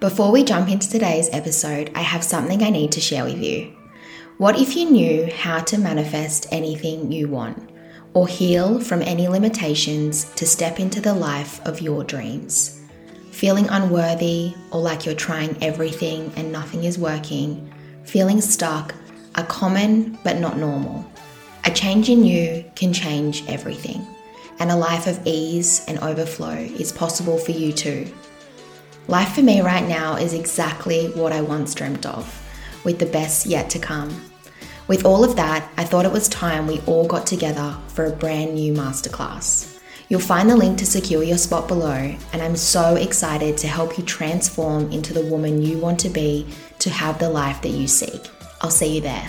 Before we jump into today's episode, I have something I need to share with you. What if you knew how to manifest anything you want, or heal from any limitations to step into the life of your dreams? Feeling unworthy or like you're trying everything and nothing is working, feeling stuck are common but not normal. A change in you can change everything, and a life of ease and overflow is possible for you too. Life for me right now is exactly what I once dreamt of, with the best yet to come. With all of that, I thought it was time we all got together for a brand new masterclass. You'll find the link to secure your spot below, and I'm so excited to help you transform into the woman you want to be to have the life that you seek. I'll see you there.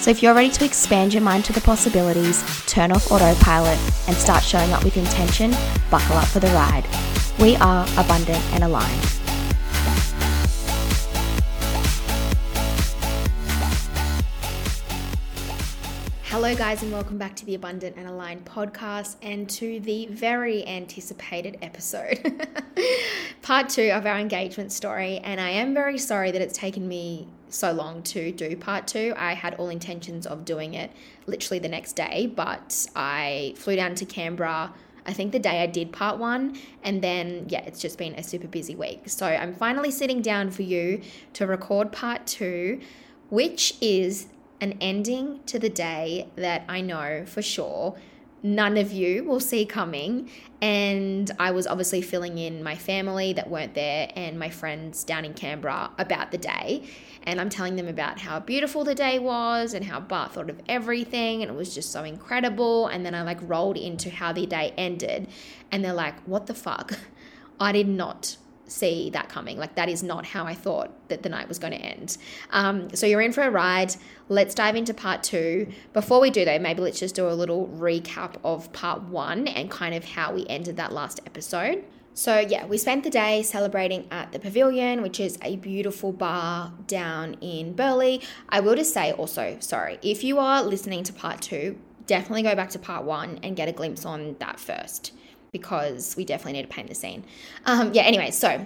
So if you're ready to expand your mind to the possibilities, turn off autopilot, and start showing up with intention, buckle up for the ride. We are abundant and aligned. Hello, guys, and welcome back to the Abundant and Aligned podcast and to the very anticipated episode, part two of our engagement story. And I am very sorry that it's taken me so long to do part two. I had all intentions of doing it literally the next day, but I flew down to Canberra. I think the day I did part one, and then yeah, it's just been a super busy week. So I'm finally sitting down for you to record part two, which is an ending to the day that I know for sure none of you will see coming. And I was obviously filling in my family that weren't there and my friends down in Canberra about the day. And I'm telling them about how beautiful the day was and how Bart thought of everything. And it was just so incredible. And then I like rolled into how the day ended. And they're like, what the fuck? I did not see that coming. Like, that is not how I thought that the night was going to end. Um, so, you're in for a ride. Let's dive into part two. Before we do, though, maybe let's just do a little recap of part one and kind of how we ended that last episode. So, yeah, we spent the day celebrating at the Pavilion, which is a beautiful bar down in Burleigh. I will just say also, sorry, if you are listening to part two, definitely go back to part one and get a glimpse on that first because we definitely need to paint the scene. Um, yeah, anyway, so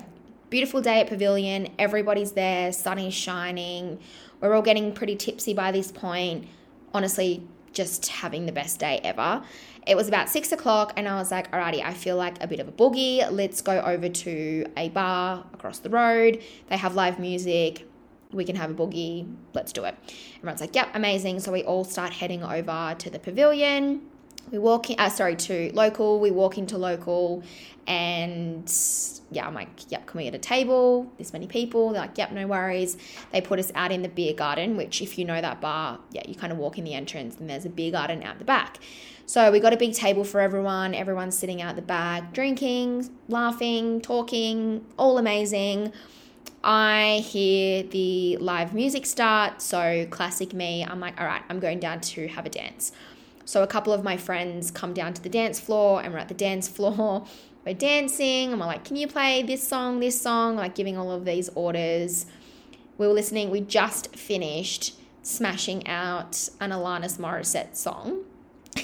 beautiful day at Pavilion. Everybody's there, sun is shining. We're all getting pretty tipsy by this point. Honestly, just having the best day ever. It was about six o'clock, and I was like, alrighty, I feel like a bit of a boogie. Let's go over to a bar across the road. They have live music. We can have a boogie. Let's do it. Everyone's like, yep, amazing. So we all start heading over to the pavilion we walk in, uh, sorry, to local, we walk into local and yeah, I'm like, yep, can we get a table? This many people. They're like, yep, no worries. They put us out in the beer garden, which if you know that bar, yeah, you kind of walk in the entrance and there's a beer garden out the back. So we got a big table for everyone. Everyone's sitting out the back, drinking, laughing, talking, all amazing. I hear the live music start. So classic me, I'm like, all right, I'm going down to have a dance. So a couple of my friends come down to the dance floor and we're at the dance floor. We're dancing and we're like, can you play this song, this song? Like giving all of these orders. We were listening, we just finished smashing out an Alanis Morissette song.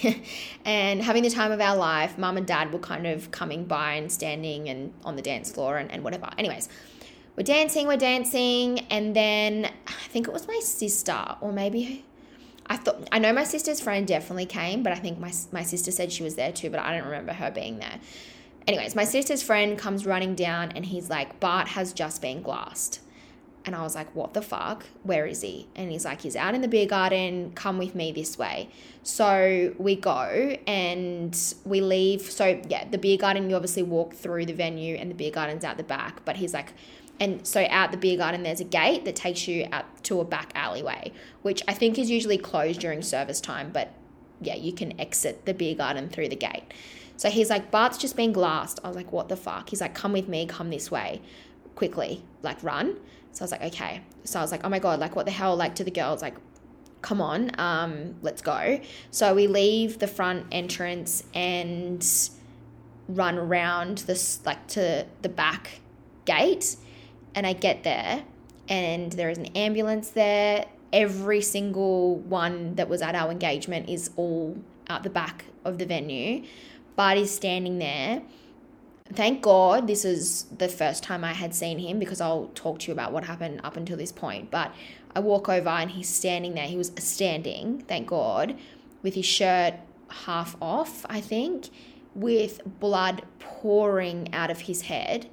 and having the time of our life, mum and dad were kind of coming by and standing and on the dance floor and, and whatever. Anyways, we're dancing, we're dancing, and then I think it was my sister, or maybe I thought I know my sister's friend definitely came, but I think my my sister said she was there too, but I don't remember her being there. Anyways, my sister's friend comes running down and he's like, Bart has just been glassed. And I was like, what the fuck? Where is he? And he's like, he's out in the beer garden. Come with me this way. So we go and we leave. So, yeah, the beer garden, you obviously walk through the venue and the beer garden's out the back. But he's like, and so out the beer garden, there's a gate that takes you out to a back alleyway, which I think is usually closed during service time. But yeah, you can exit the beer garden through the gate. So he's like, Bart's just been glassed. I was like, what the fuck? He's like, come with me, come this way, quickly, like run. So I was like, okay. So I was like, oh my God, like what the hell? Like to the girls, like, come on, um, let's go. So we leave the front entrance and run around this like to the back gate and I get there and there is an ambulance there. Every single one that was at our engagement is all out the back of the venue. Bart is standing there. Thank God this is the first time I had seen him because I'll talk to you about what happened up until this point. But I walk over and he's standing there. He was standing, thank God, with his shirt half off, I think, with blood pouring out of his head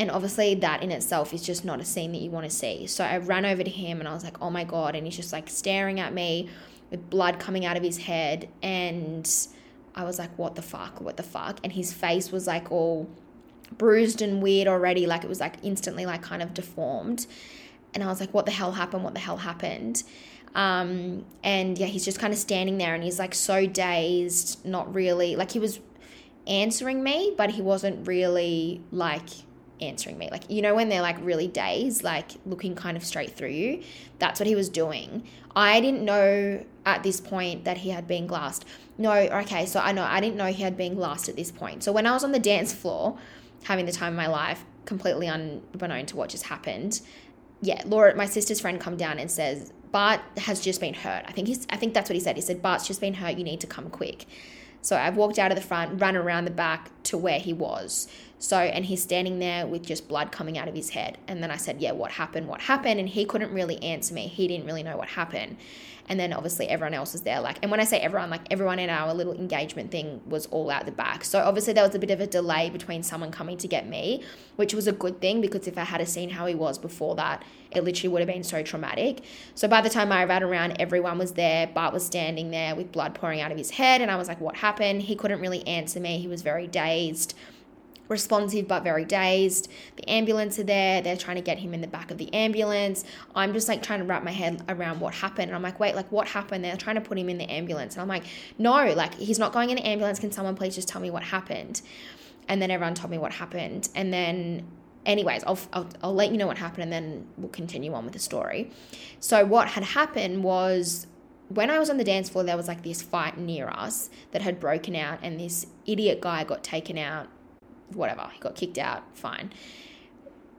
and obviously that in itself is just not a scene that you want to see. So i ran over to him and i was like oh my god and he's just like staring at me with blood coming out of his head. And i was like what the fuck? What the fuck? And his face was like all bruised and weird already. Like it was like instantly like kind of deformed. And i was like what the hell happened? What the hell happened? Um, and yeah he's just kind of standing there and he's like so dazed not really like he was answering me but he wasn't really like answering me. Like, you know, when they're like really dazed, like looking kind of straight through you, that's what he was doing. I didn't know at this point that he had been glassed. No, okay, so I know I didn't know he had been glassed at this point. So when I was on the dance floor, having the time of my life, completely unbeknown to what just happened, yeah, Laura, my sister's friend, come down and says, Bart has just been hurt. I think he's I think that's what he said. He said, Bart's just been hurt, you need to come quick. So I've walked out of the front, run around the back to where he was. So, and he's standing there with just blood coming out of his head. And then I said, Yeah, what happened? What happened? And he couldn't really answer me. He didn't really know what happened. And then obviously everyone else was there. Like, and when I say everyone, like everyone in our little engagement thing was all out the back. So obviously there was a bit of a delay between someone coming to get me, which was a good thing because if I had seen how he was before that, it literally would have been so traumatic. So by the time I ran around, everyone was there. Bart was standing there with blood pouring out of his head. And I was like, What happened? He couldn't really answer me. He was very dazed responsive but very dazed. The ambulance are there. They're trying to get him in the back of the ambulance. I'm just like trying to wrap my head around what happened. And I'm like, wait, like what happened? They're trying to put him in the ambulance. And I'm like, no, like he's not going in the ambulance. Can someone please just tell me what happened? And then everyone told me what happened. And then anyways, I'll, I'll, I'll let you know what happened and then we'll continue on with the story. So, what had happened was when I was on the dance floor, there was like this fight near us that had broken out, and this idiot guy got taken out whatever, he got kicked out, fine.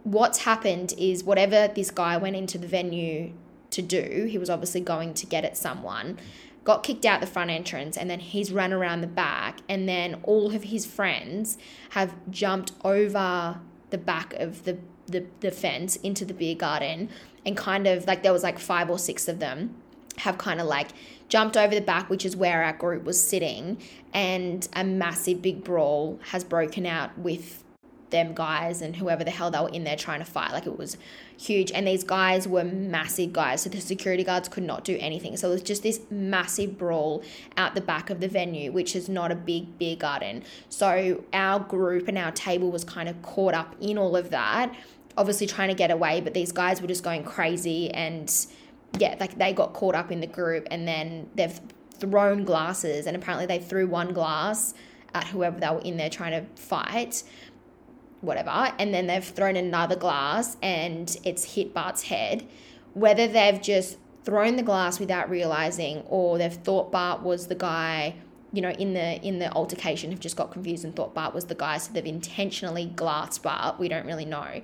What's happened is whatever this guy went into the venue to do, he was obviously going to get at someone, got kicked out the front entrance, and then he's run around the back, and then all of his friends have jumped over the back of the, the, the fence into the beer garden and kind of like there was like five or six of them have kind of like jumped over the back, which is where our group was sitting, and a massive big brawl has broken out with them guys and whoever the hell they were in there trying to fight. Like it was huge. And these guys were massive guys. So the security guards could not do anything. So it was just this massive brawl out the back of the venue, which is not a big beer garden. So our group and our table was kind of caught up in all of that, obviously trying to get away. But these guys were just going crazy and yeah, like they got caught up in the group and then they've thrown glasses and apparently they threw one glass at whoever they were in there trying to fight, whatever, and then they've thrown another glass and it's hit Bart's head. Whether they've just thrown the glass without realizing or they've thought Bart was the guy you know in the in the altercation have just got confused and thought Bart was the guy so they've intentionally glassed Bart we don't really know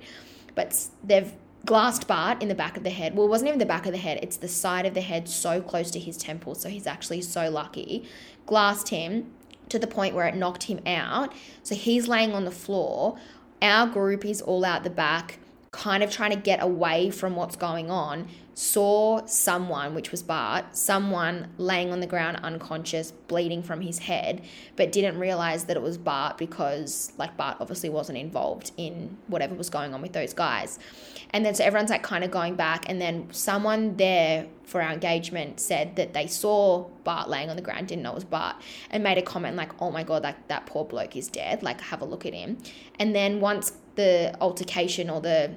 but they've glassed Bart in the back of the head. Well, it wasn't even the back of the head, it's the side of the head so close to his temple. So he's actually so lucky. Glassed him to the point where it knocked him out. So he's laying on the floor. Our group is all out the back, kind of trying to get away from what's going on saw someone, which was Bart, someone laying on the ground unconscious, bleeding from his head, but didn't realize that it was Bart because, like, Bart obviously wasn't involved in whatever was going on with those guys. And then so everyone's like kind of going back, and then someone there for our engagement said that they saw Bart laying on the ground, didn't know it was Bart, and made a comment like, oh my God, like that poor bloke is dead, like, have a look at him. And then once the altercation or the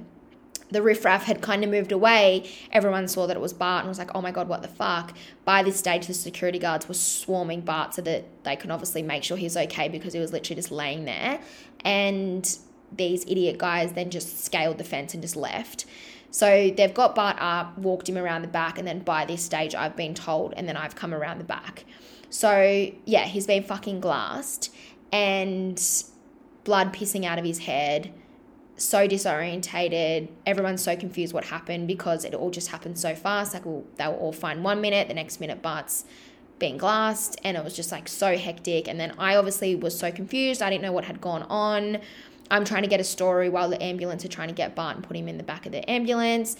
the riffraff had kind of moved away, everyone saw that it was Bart and was like, oh my God, what the fuck? By this stage, the security guards were swarming Bart so that they could obviously make sure he's okay because he was literally just laying there. And these idiot guys then just scaled the fence and just left. So they've got Bart up, walked him around the back, and then by this stage, I've been told, and then I've come around the back. So yeah, he's been fucking glassed and blood pissing out of his head so disorientated. Everyone's so confused what happened because it all just happened so fast. Like well, they were all fine one minute, the next minute Bart's being glassed, and it was just like so hectic. And then I obviously was so confused. I didn't know what had gone on. I'm trying to get a story while the ambulance are trying to get Bart and put him in the back of the ambulance.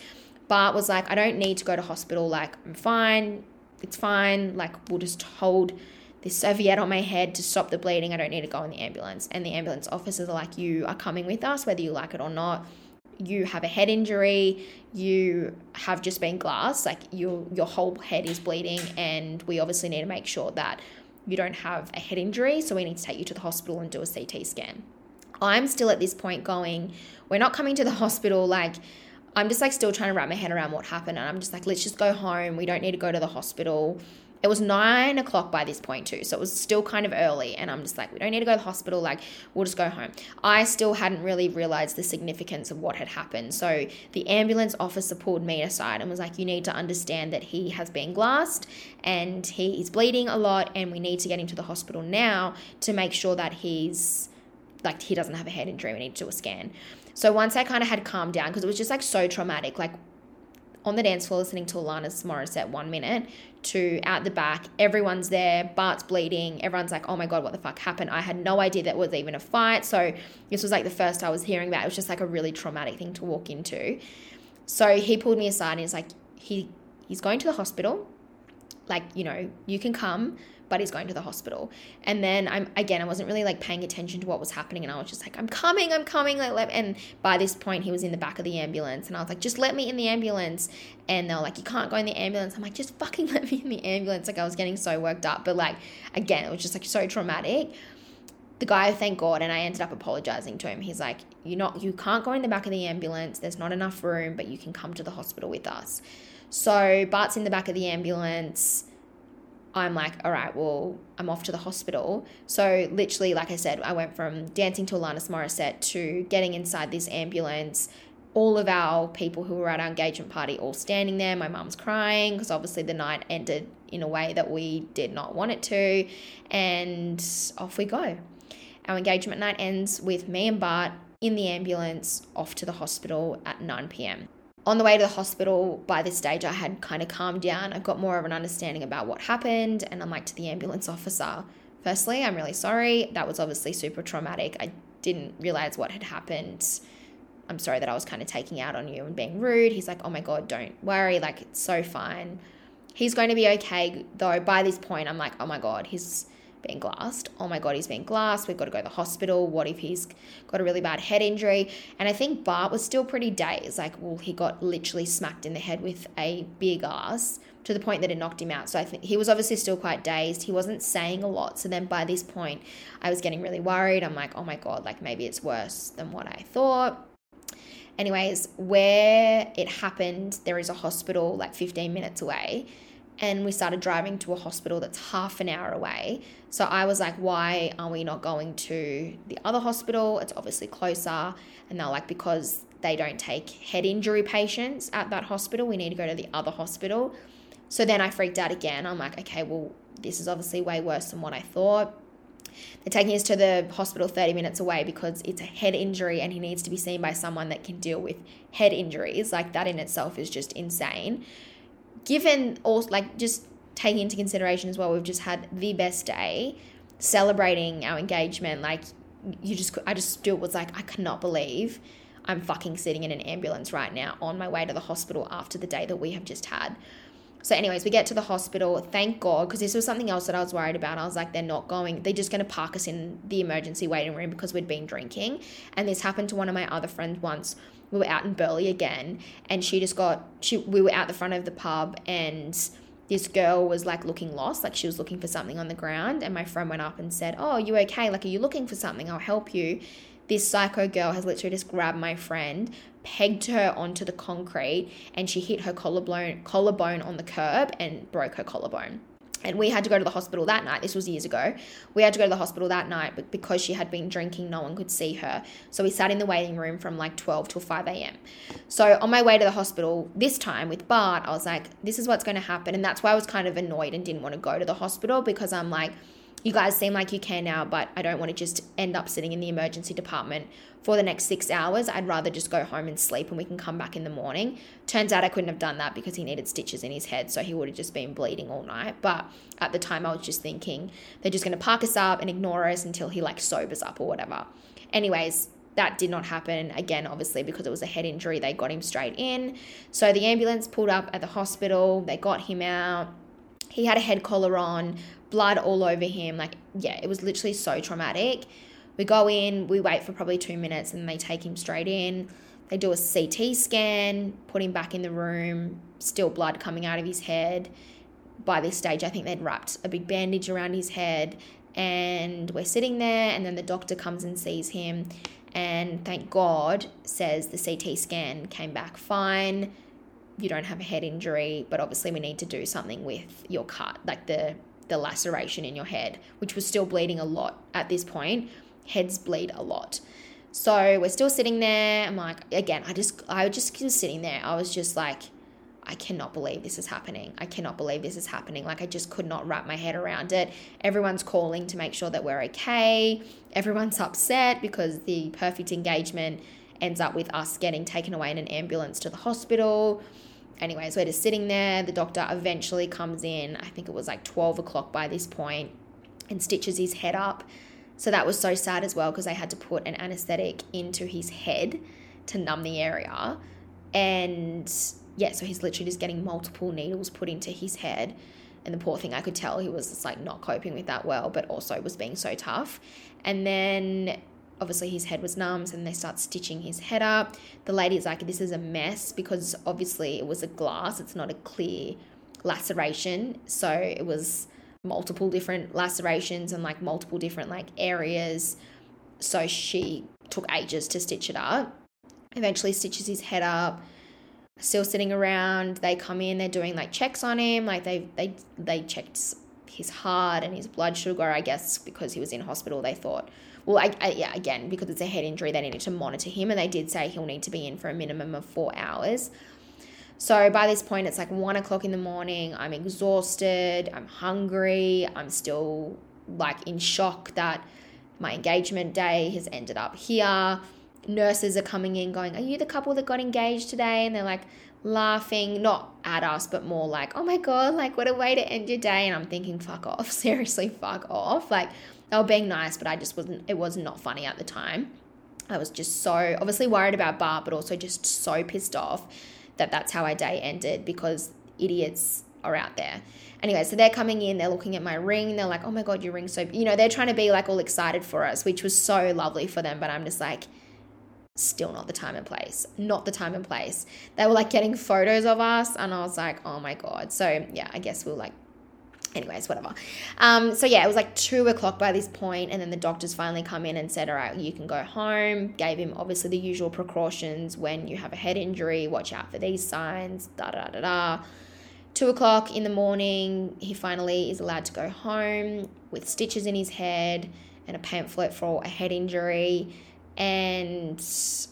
Bart was like, I don't need to go to hospital. Like, I'm fine. It's fine. Like, we'll just hold this serviette on my head to stop the bleeding. I don't need to go in the ambulance. And the ambulance officers are like, You are coming with us, whether you like it or not. You have a head injury, you have just been glassed, like your your whole head is bleeding, and we obviously need to make sure that you don't have a head injury, so we need to take you to the hospital and do a CT scan. I'm still at this point going, we're not coming to the hospital, like I'm just like still trying to wrap my head around what happened. And I'm just like, let's just go home. We don't need to go to the hospital. It was nine o'clock by this point, too. So it was still kind of early. And I'm just like, we don't need to go to the hospital. Like, we'll just go home. I still hadn't really realized the significance of what had happened. So the ambulance officer pulled me aside and was like, you need to understand that he has been glassed and he is bleeding a lot. And we need to get him to the hospital now to make sure that he's like, he doesn't have a head injury. We need to do a scan. So once I kind of had calmed down, because it was just like so traumatic, like on the dance floor listening to Alanis Morissette one minute to out the back, everyone's there, Bart's bleeding, everyone's like, oh my God, what the fuck happened? I had no idea that was even a fight. So this was like the first I was hearing about. It was just like a really traumatic thing to walk into. So he pulled me aside and he's like, he he's going to the hospital. Like, you know, you can come, but he's going to the hospital. And then I'm again, I wasn't really like paying attention to what was happening, and I was just like, I'm coming, I'm coming. Like, let and by this point, he was in the back of the ambulance, and I was like, just let me in the ambulance. And they're like, you can't go in the ambulance. I'm like, just fucking let me in the ambulance. Like, I was getting so worked up, but like, again, it was just like so traumatic the guy thank god and i ended up apologizing to him he's like "You're not you can't go in the back of the ambulance there's not enough room but you can come to the hospital with us so bart's in the back of the ambulance I'm like, all right, well, I'm off to the hospital. So literally, like I said, I went from dancing to Alanis Morissette to getting inside this ambulance. All of our people who were at our engagement party all standing there. My mum's crying because obviously the night ended in a way that we did not want it to. And off we go. Our engagement night ends with me and Bart in the ambulance off to the hospital at 9 p.m on the way to the hospital, by this stage, I had kind of calmed down. I've got more of an understanding about what happened. And I'm like to the ambulance officer, firstly, I'm really sorry. That was obviously super traumatic. I didn't realize what had happened. I'm sorry that I was kind of taking out on you and being rude. He's like, oh my God, don't worry. Like, it's so fine. He's going to be okay. Though by this point, I'm like, oh my God, he's being glassed. Oh my God, he's being glassed. We've got to go to the hospital. What if he's got a really bad head injury? And I think Bart was still pretty dazed. Like, well, he got literally smacked in the head with a big ass to the point that it knocked him out. So I think he was obviously still quite dazed. He wasn't saying a lot. So then by this point, I was getting really worried. I'm like, oh my God, like maybe it's worse than what I thought. Anyways, where it happened, there is a hospital like 15 minutes away and we started driving to a hospital that's half an hour away. So I was like, why are we not going to the other hospital? It's obviously closer. And they're like, because they don't take head injury patients at that hospital, we need to go to the other hospital. So then I freaked out again. I'm like, okay, well, this is obviously way worse than what I thought. They're taking us to the hospital 30 minutes away because it's a head injury and he needs to be seen by someone that can deal with head injuries. Like, that in itself is just insane given all like just taking into consideration as well, we've just had the best day celebrating our engagement. Like you just, I just still was like, I cannot believe I'm fucking sitting in an ambulance right now on my way to the hospital after the day that we have just had. So, anyways, we get to the hospital. Thank God, because this was something else that I was worried about. I was like, they're not going, they're just going to park us in the emergency waiting room because we'd been drinking. And this happened to one of my other friends once we were out in Burleigh again, and she just got she we were out the front of the pub, and this girl was like looking lost, like she was looking for something on the ground, and my friend went up and said, "Oh, you okay? Like, are you looking for something? I'll help you." this psycho girl has literally just grabbed my friend, pegged her onto the concrete, and she hit her collarbone collarbone on the curb and broke her collarbone. And we had to go to the hospital that night. This was years ago. We had to go to the hospital that night, but because she had been drinking, no one could see her. So we sat in the waiting room from like 12 till 5 a.m. So on my way to the hospital this time with Bart, I was like, this is what's going to happen. And that's why I was kind of annoyed and didn't want to go to the hospital because I'm like, you guys seem like you care now, but I don't want to just end up sitting in the emergency department for the next six hours. I'd rather just go home and sleep and we can come back in the morning. Turns out I couldn't have done that because he needed stitches in his head, so he would have just been bleeding all night. But at the time, I was just thinking they're just going to park us up and ignore us until he like sobers up or whatever. Anyways, that did not happen again obviously because it was a head injury they got him straight in so the ambulance pulled up at the hospital they got him out he had a head collar on blood all over him. Like, yeah, it was literally so traumatic. We go in, we wait for probably two minutes, and they take him straight in. They do a CT scan, put him back in the room, still blood coming out of his head. By this stage, I think they'd wrapped a big bandage around his head, and we're sitting there, and then the doctor comes and sees him, and thank God says the CT scan came back fine. You don't have a head injury, but obviously we need to do something with your cut, like the the laceration in your head, which was still bleeding a lot at this point. Heads bleed a lot. So we're still sitting there. I'm like, again, I just, I was just was sitting there. I was just like, I cannot believe this is happening. I cannot believe this is happening. Like, I just could not wrap my head around it. Everyone's calling to make sure that we're okay. Everyone's upset because the perfect engagement ends up with us getting taken away in an ambulance to the hospital. Anyways, we're just sitting there. The doctor eventually comes in. I think it was like 12 o'clock by this point and stitches his head up. So that was so sad as well because they had to put an anesthetic into his head to numb the area. And yeah, so he's literally just getting multiple needles put into his head. And the poor thing, I could tell he was just like not coping with that well, but also was being so tough. And then obviously his head was numb and they start stitching his head up. The lady's like this is a mess because obviously it was a glass it's not a clear laceration. So it was multiple different lacerations and like multiple different like areas. So she took ages to stitch it up. Eventually stitches his head up still sitting around. They come in they're doing like checks on him. Like they they they checked his heart and his blood sugar i guess because he was in hospital they thought well, I, I, yeah, again, because it's a head injury, they needed to monitor him, and they did say he'll need to be in for a minimum of four hours. So by this point, it's like one o'clock in the morning. I'm exhausted. I'm hungry. I'm still like in shock that my engagement day has ended up here. Nurses are coming in going, Are you the couple that got engaged today? And they're like laughing, not at us, but more like, Oh my God, like what a way to end your day. And I'm thinking, Fuck off. Seriously, fuck off. Like, they were being nice, but I just wasn't, it was not funny at the time. I was just so obviously worried about Bart, but also just so pissed off that that's how our day ended because idiots are out there. Anyway, so they're coming in, they're looking at my ring, they're like, oh my God, your ring's so, you know, they're trying to be like all excited for us, which was so lovely for them, but I'm just like, still not the time and place. Not the time and place. They were like getting photos of us, and I was like, oh my God. So yeah, I guess we'll like anyways, whatever. Um, so yeah, it was like two o'clock by this point, and then the doctors finally come in and said, "All right, you can go home." Gave him obviously the usual precautions when you have a head injury. Watch out for these signs. Da da da da. Two o'clock in the morning, he finally is allowed to go home with stitches in his head and a pamphlet for a head injury. And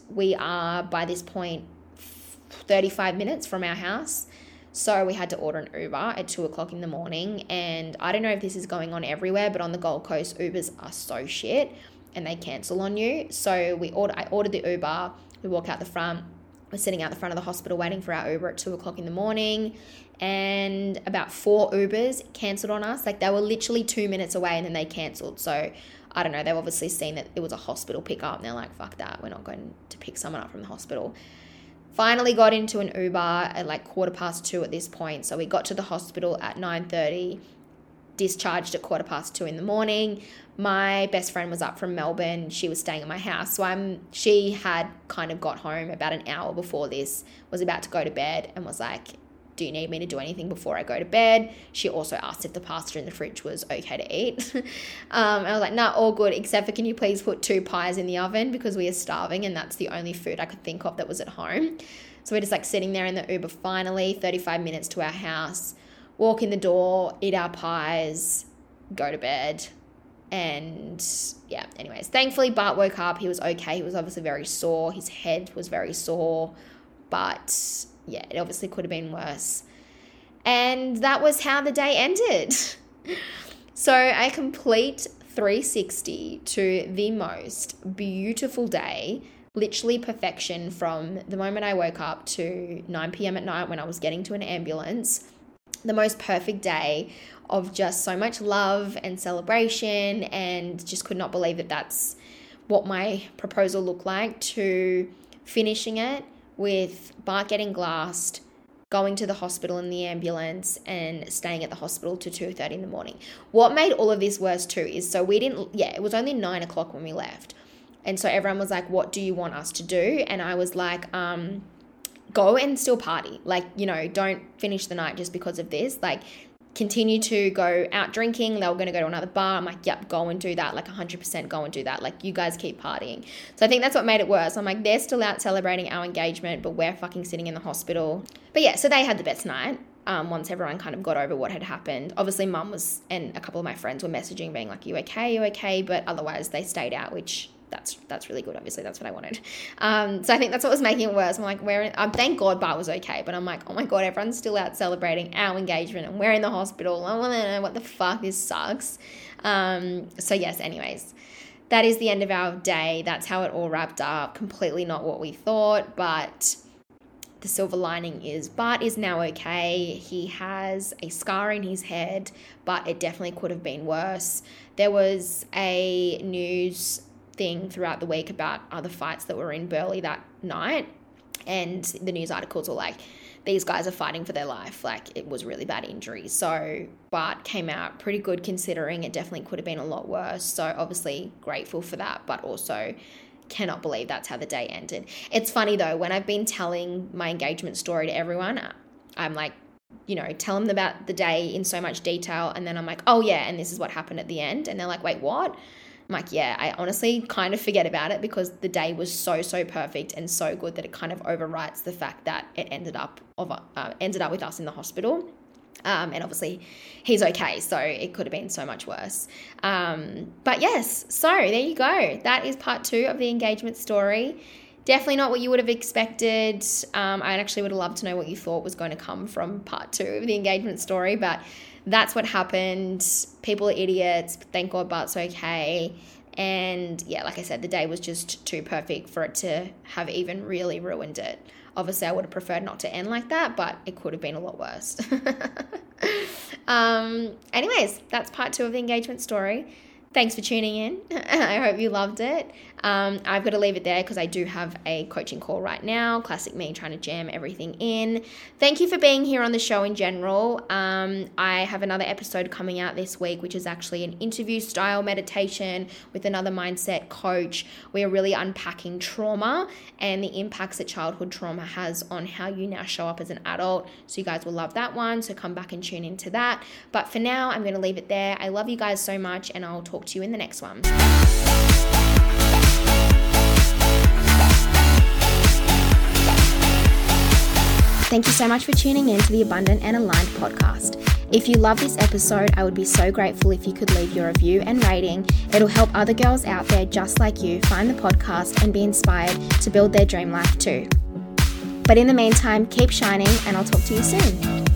we are by this point 35 minutes from our house. So we had to order an Uber at two o'clock in the morning. And I don't know if this is going on everywhere, but on the Gold Coast, Ubers are so shit and they cancel on you. So we order I ordered the Uber, we walk out the front, we're sitting out the front of the hospital waiting for our Uber at two o'clock in the morning. And about four Ubers cancelled on us. Like they were literally two minutes away and then they cancelled. So I don't know, they've obviously seen that it was a hospital pickup and they're like, fuck that, we're not going to pick someone up from the hospital. Finally got into an Uber at like quarter past two at this point. So we got to the hospital at 9.30, discharged at quarter past two in the morning. My best friend was up from Melbourne. She was staying at my house. So I'm she had kind of got home about an hour before this, was about to go to bed and was like, do you need me to do anything before I go to bed? She also asked if the pasta in the fridge was okay to eat. um, I was like, nah, all good, except for can you please put two pies in the oven because we are starving and that's the only food I could think of that was at home. So we're just like sitting there in the Uber finally, 35 minutes to our house, walk in the door, eat our pies, go to bed. And yeah, anyways, thankfully Bart woke up. He was okay. He was obviously very sore. His head was very sore. But yeah, it obviously could have been worse. And that was how the day ended. so a complete 360 to the most beautiful day literally perfection from the moment I woke up to 9 p.m. at night when I was getting to an ambulance. The most perfect day of just so much love and celebration, and just could not believe that that's what my proposal looked like to finishing it with Bart getting glassed, going to the hospital in the ambulance and staying at the hospital to 2.30 in the morning. What made all of this worse too is so we didn't yeah it was only 9 o'clock when we left. And so everyone was like what do you want us to do? And i was like um go and still party. Like you know don't finish the night just because of this. Like continue to go out drinking. They were going to go to another bar. I'm like, yep, go and do that. Like 100% go and do that. Like, you guys keep partying. So I think that's what made it worse. I'm like, they're still out celebrating our engagement, but we're fucking sitting in the hospital. But yeah, so they had the best night. Um, once everyone kind of got over what had happened. Obviously, mum was, and a couple of my friends were messaging, being like, you okay, you okay? But otherwise, they stayed out, which that's that's really good. Obviously, that's what I wanted. Um, so I think that's what was making it worse. I'm like, where? Um, thank God, Bart was okay, but I'm like, oh my God, everyone's still out celebrating our engagement, and we're in the hospital. I want to know what the fuck. This sucks. Um, so yes. Anyways, that is the end of our day. That's how it all wrapped up. Completely not what we thought, but the silver lining is Bart is now okay. He has a scar in his head, but it definitely could have been worse. There was a news thing throughout the week about other fights that were in Burleigh that night. And the news articles were like, these guys are fighting for their life. Like it was really bad injury. So Bart came out pretty good considering it definitely could have been a lot worse. So obviously grateful for that, but also cannot believe that's how the day ended. It's funny though, when I've been telling my engagement story to everyone, I'm like, you know, tell them about the day in so much detail. And then I'm like, oh yeah, and this is what happened at the end. And they're like, wait, what? I'm like, yeah, I honestly kind of forget about it because the day was so so perfect and so good that it kind of overwrites the fact that it ended up of uh, ended up with us in the hospital. Um, and obviously, he's okay, so it could have been so much worse. Um, but yes, so there you go. That is part two of the engagement story. Definitely not what you would have expected. Um, I actually would have loved to know what you thought was going to come from part two of the engagement story, but that's what happened. People are idiots. Thank God Bart's okay. And yeah, like I said, the day was just too perfect for it to have even really ruined it. Obviously, I would have preferred not to end like that, but it could have been a lot worse. um, anyways, that's part two of the engagement story. Thanks for tuning in. I hope you loved it. Um, I've got to leave it there because I do have a coaching call right now. Classic me trying to jam everything in. Thank you for being here on the show in general. Um, I have another episode coming out this week, which is actually an interview style meditation with another mindset coach. We are really unpacking trauma and the impacts that childhood trauma has on how you now show up as an adult. So, you guys will love that one. So, come back and tune into that. But for now, I'm going to leave it there. I love you guys so much, and I'll talk to you in the next one. Thank you so much for tuning in to the Abundant and Aligned podcast. If you love this episode, I would be so grateful if you could leave your review and rating. It'll help other girls out there just like you find the podcast and be inspired to build their dream life too. But in the meantime, keep shining, and I'll talk to you soon.